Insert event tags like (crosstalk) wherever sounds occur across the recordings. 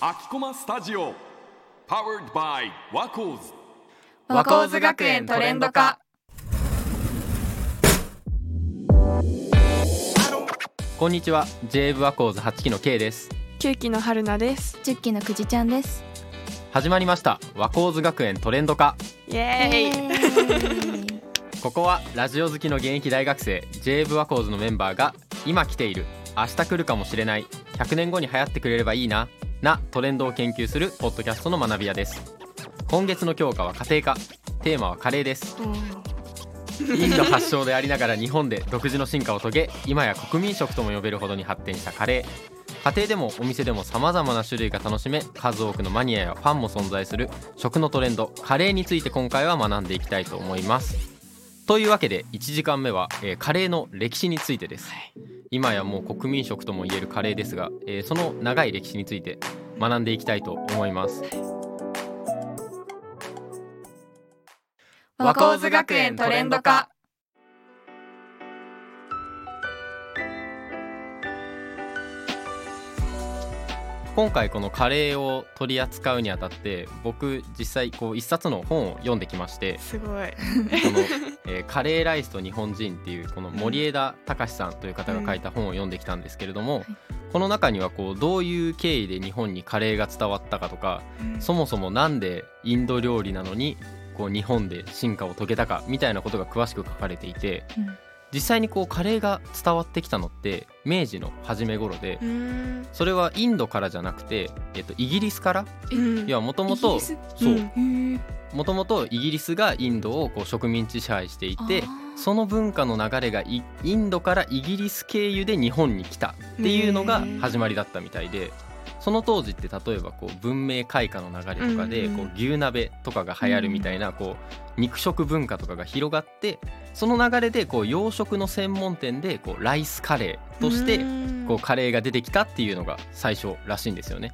秋駒スタジオ。Powered by WACODES WACODES 学園トレンド科。こんにちは。J ブワコーズ8期の K です。9期の春菜です。10期のくじちゃんです。始まりました。 WACODES 学園トレンド科。イエーイ。(laughs) ここはラジオ好きの現役大学生 j ブワコーズのメンバーが今来ている明日来るかもしれない。100年後に流行ってくれればいいな。なトレンドを研究するポッドキャストの学び屋です。今月の教科は家庭科。テーマはカレーです。インド発祥でありながら日本で独自の進化を遂げ今や国民食とも呼べるほどに発展したカレー。家庭でもお店でも様々な種類が楽しめ数多くのマニアやファンも存在する食のトレンド。カレーについて今回は学んでいきたいと思います。というわけで1時間目は、えーカレーの歴史についてです、今やもう国民食ともいえるカレーですが、えーその長い歴史について学んでいきたいと思います。和光図学園トレンド化今回このカレーを取り扱うにあたって僕実際こう一冊の本を読んできましてすごい。この、(laughs) えーカレーライスと日本人」っていうこの森枝隆さんという方が書いた本を読んできたんですけれども、この中にはこうどういう経緯で日本にカレーが伝わったかとかそもそもなんでインド料理なのにこう日本で進化を遂げたかみたいなことが詳しく書かれていて、うん実際にこうカレーが伝わってきたのって明治の初め頃でそれはインドからじゃなくて、えっと、イギリスから？うん。いやもともとイギリス？そう。うん。もともとイギリスがインドをこう植民地支配していてその文化の流れがイインドからイギリス経由で日本に来たっていうのが始まりだったみたいでその当時って例えばこう文明開化の流れとかでうんこう牛鍋とかが流行るみたいなこう肉食文化とかが広がってその流れでこう洋食の専門店でこうライスカレーとしてこうカレーが出てきたっていうのが最初らしいんですよね。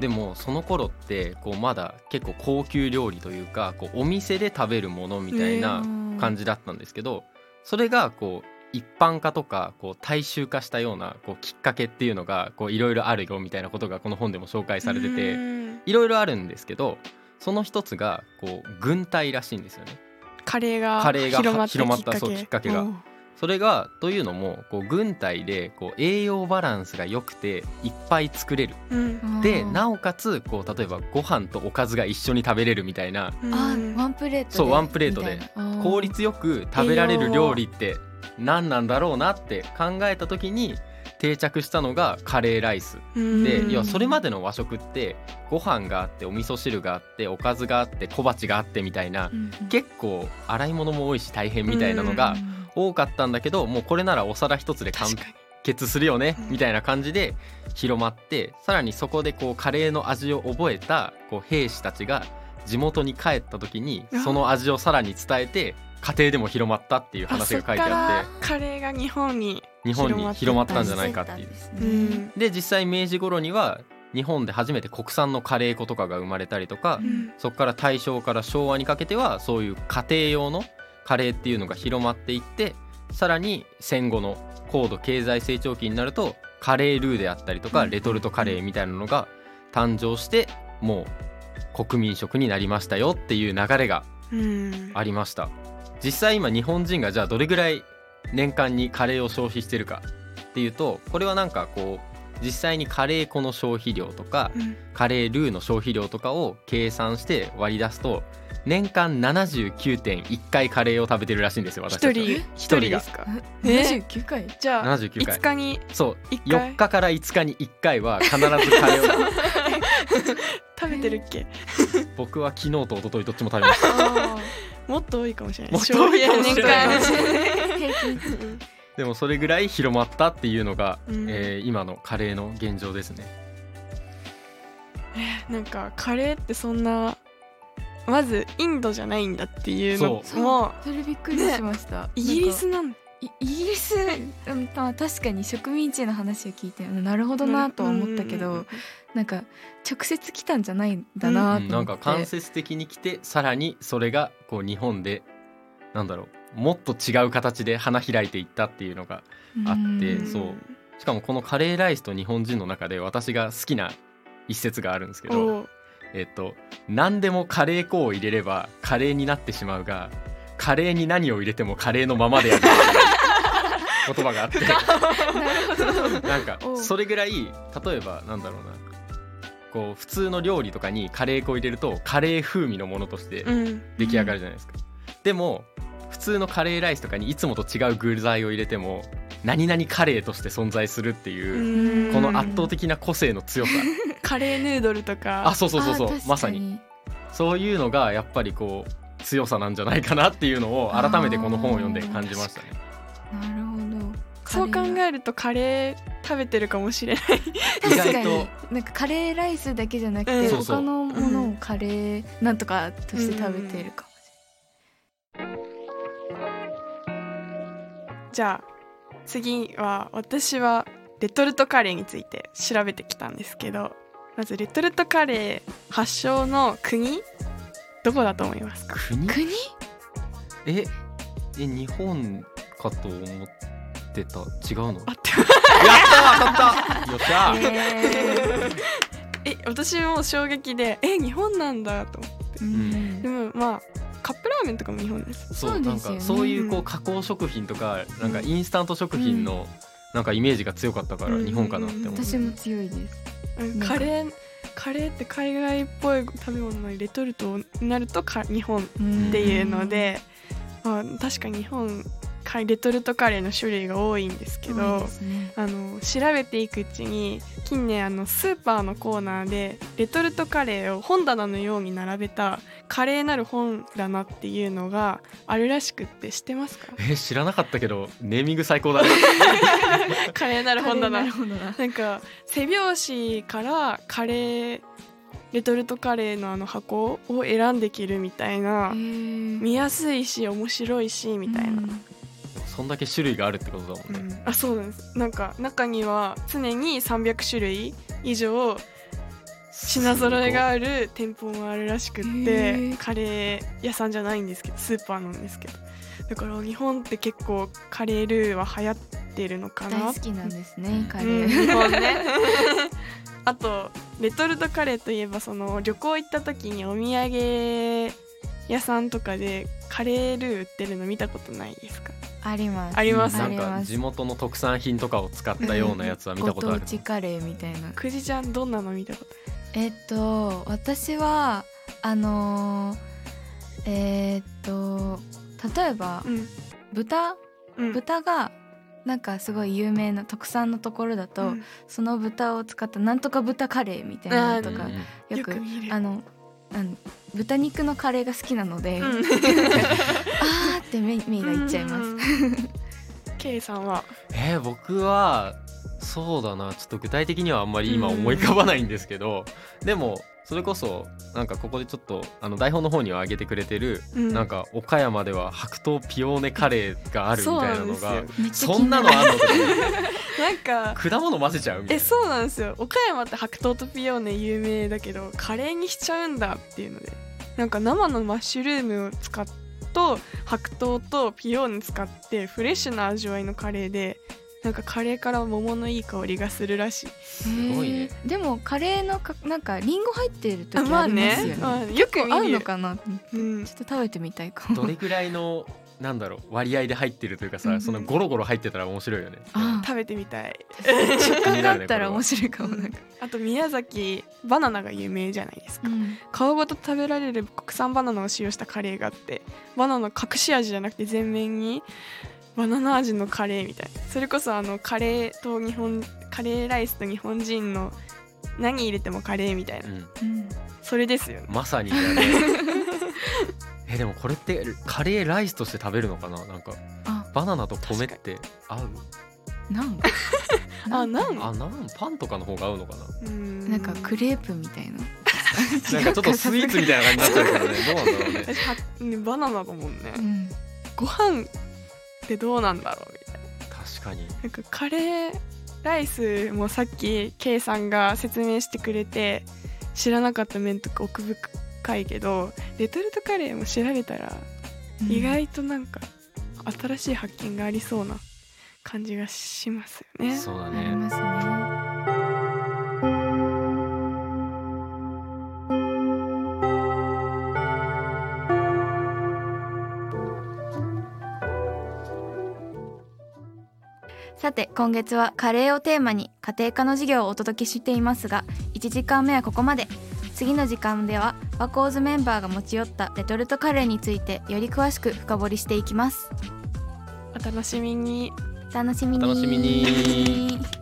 でもその頃ってこうまだ結構高級料理というかこうお店で食べるものみたいな感じだったんですけどそれがこう一般化とかこう大衆化したようなこうきっかけっていうのがこういろいろあるよみたいなことがこの本でも紹介されててうん。いろいろあるんですけどその一つがこう軍隊らしいんですよね。カレーがカレーが広まった広まったそうきっかけが。うんそれがというのもこう軍隊でこう栄養バランスが良くていっぱい作れる。うん。でなおかつこう例えばご飯とおかずが一緒に食べれるみたいな。うんワンプレートでそうワンプレートで効率よく食べられる料理って何なんだろうなって考えた時に定着したのがカレーライス。うん。で要はそれまでの和食ってご飯があってお味噌汁があっておかずがあって小鉢があってみたいな結構洗い物も多いし大変みたいなのが多かったんだけどもうこれならお皿一つで完結するよねうん。みたいな感じで広まってさらにそこでこうカレーの味を覚えたこう兵士たちが地元に帰った時にその味をさらに伝えて家庭でも広まったっていう話が書いてあってカレーが日本に日本に広まったんじゃないかっていう。ううん。んで実際明治頃には日本で初めて国産のカレー粉とかが生まれたりとかうん。そこから大正から昭和にかけてはそういう家庭用のカレーっていうのが広まっていってさらに戦後の高度経済成長期になるとカレールーであったりとかうん。レトルトカレーみたいなのが誕生してもう国民食になりましたよっていう流れがうん。ありました実際今日本人がじゃあどれぐらい年間にカレーを消費してるかっていうとこれはなんかこう実際にカレー粉の消費量とかうん。カレールーの消費量とかを計算して割り出すと年間79.1回カレーを食べてるらしいんですよ私一たちは。人？一人が。ですか？え？79回？じゃあ79回。5日に？そう。一回？4日から5日に1回は必ずカレーを (laughs) 食べてるっけ？(laughs) 僕は昨日と一昨日どっちも食べました。あもっと多いかもしれない。もっと多いかもしれない。消費年ー平均間。でもそれぐらい広まったっていうのが、うん。えー今のカレーの現状ですね。なんかカレーってそんなまずインドじゃないんだっていうのそもそれびっくりしました、イギリスなんイギリス、うん、まあ確かに植民地の話を聞いてうんなるほどなとは思ったけど、うんうんうんなん。か直接来たんじゃないんだなうんなんと思って、か間接的に来てさらにそれがこう日本でなんだろうもっと違う形で花開いていったっていうのがあってうん。そう。しかもこのカレーライスと日本人の中で私が好きな一節があるんですけどえっと何でもカレー粉を入れればカレーになってしまうがカレーに何を入れてもカレーのままである (laughs) 言葉があって。なんかそれぐらい例えばなんだろうな。こう普通の料理とかにカレー粉を入れるとカレー風味のものとしてうん。出来上がるじゃないですか、でも普通のカレーライスとかにいつもと違う具材を入れても何々カレーとして存在するっていう、うん。この圧倒的な個性の強さ。(laughs) カレーヌードルとか。あそうそうそうそう。まさに。そういうのがやっぱりこう強さなんじゃないかなっていうのを改めてこの本を読んで感じましたね。なるほど。そう考るえるとカレー食べてるかもしれない。意確かに。外となんかカレーライスだけじゃなくて、他のものをカレーなんとかとして食べてるかもじゃあ次は私はレトルトカレーについて調べてきたんですけどまずレトルトカレー発祥の国どこだと思いますか？国？国？ええ日本かと思ってた？違うの？やったあってー当たった！よっしゃー、ええ私も衝撃でえ日本なんだと思って。ーうん。でもまあカップラーメンとかも日本です。そうなんかそういうこう加工食品とかなんかインスタント食品のなんかイメージが強かったからうん。日本かなって思う、私も強いです。カレーカレーって海外っぽい食べ物のレトルトになるとか日本っていうので、まあ、確かに日本かレトルトカレーの種類が多いんですけどね。あの調べていくうちに近年あのスーパーのコーナーでレトルトカレーを本棚のように並べた華麗なる本棚っていうのがあるらしくって知ってますか？え知らなかったけどネーミング最高だね。(laughs) 華麗なる本棚。カレーなるほどななんか背表紙からカレーレトルトカレーのあの箱を選んできるみたいな、見やすいし面白いしみたいな、そんだけ種類があるってことだもんね、あそうなんです。なんか中には常に300種類以上品揃えがある店舗もあるらしくっへてーカレー屋さんじゃないんですけどスーパーなんですけど。だから日本って結構カレールーは流行ってるのかな？大好きなんですねカレうんー、(laughs) 日本ね。あとレトルトカレーといえばその旅行行った時にお土産屋さんとかでカレールー売ってるの見たことないですか？あります。あります。なんか地元の特産品とかを使ったようなやつは見たことあるご当地カレーみたいな。くじちゃんどんなの見たことえっと私はあのーえーっと例えばうん豚？うん。豚がなんかすごい有名な特産のところだと、うん。その豚を使ったなんとか豚カレーみたいなのとかよくよく見るあの豚肉のカレーが好きなので、うん。(laughs) あーって目目がいっちゃいます。す K さんは？えー僕はそうだな。ちょっと具体的にはあんまり今思い浮かばないんですけど、でもそれこそなんかここでちょっとあの台本の方には挙げてくれてる、うん。なんか岡山では白桃ピオーネカレーがあるみたいなのがそんなのあんのとか思ってなんか果物混ぜちゃうみたいな。えそうなんですよ。岡山って白桃とピオーネ有名だけどカレーにしちゃうんだっていうので。なんか生のマッシュルームを使っと白桃とピオーネ使ってフレッシュな味わいのカレーでなんかカレーから桃のいい香りがするらしい。すごいね。でもカレーのかなんかリンゴ入ってる時あまあありますよね。ねまあよく合うのかな。ちょうん。っと食べてみたいかも。どれぐらいのなんだろう割合で入ってるというかさ、うんうん。そのゴロゴロ入ってたら面白いよね。あ食べてみたい。食感があったら面白いかもなん。か。あと宮崎バナナが有名じゃないですか。うん。皮ごと食べられる国産バナナを使用したカレーがあってバナナ隠し味じゃなくて全面にバナナ味のカレーみたいな。それこそあのカレーと日本カレーライスと日本人の何入れてもカレーみたいな。うん、うん。それですよね。まさにだね。(laughs) えでもこれってカレーライスとして食べるのかな？なんかあ。バナナと米って合う？なん？(laughs) あなん？あなん？パンとかの方が合うのかな？うん。なんかクレープみたいな。(laughs) なんかちょっとスイーツみたいな感じになっちゃうからね。(laughs) どうなんだろうね。私バナナだもんね。うん。ご飯ってどうなんだろうみたいな。確かに。なんかカレーライスもさっき K さんが説明してくれて知らなかった面とか奥深いけどレトルトカレーも調べたら意外となんか新しい発見がありそうな感じがしますよね。そうだありね。ますねさて今月はカレーをテーマに家庭科の授業をお届けしていますが1時間目はここまで次の時間ではワコーズメンバーが持ち寄ったレトルトカレーについてより詳しく深掘りしていきます。お楽しみに。お楽しみに。お楽しみに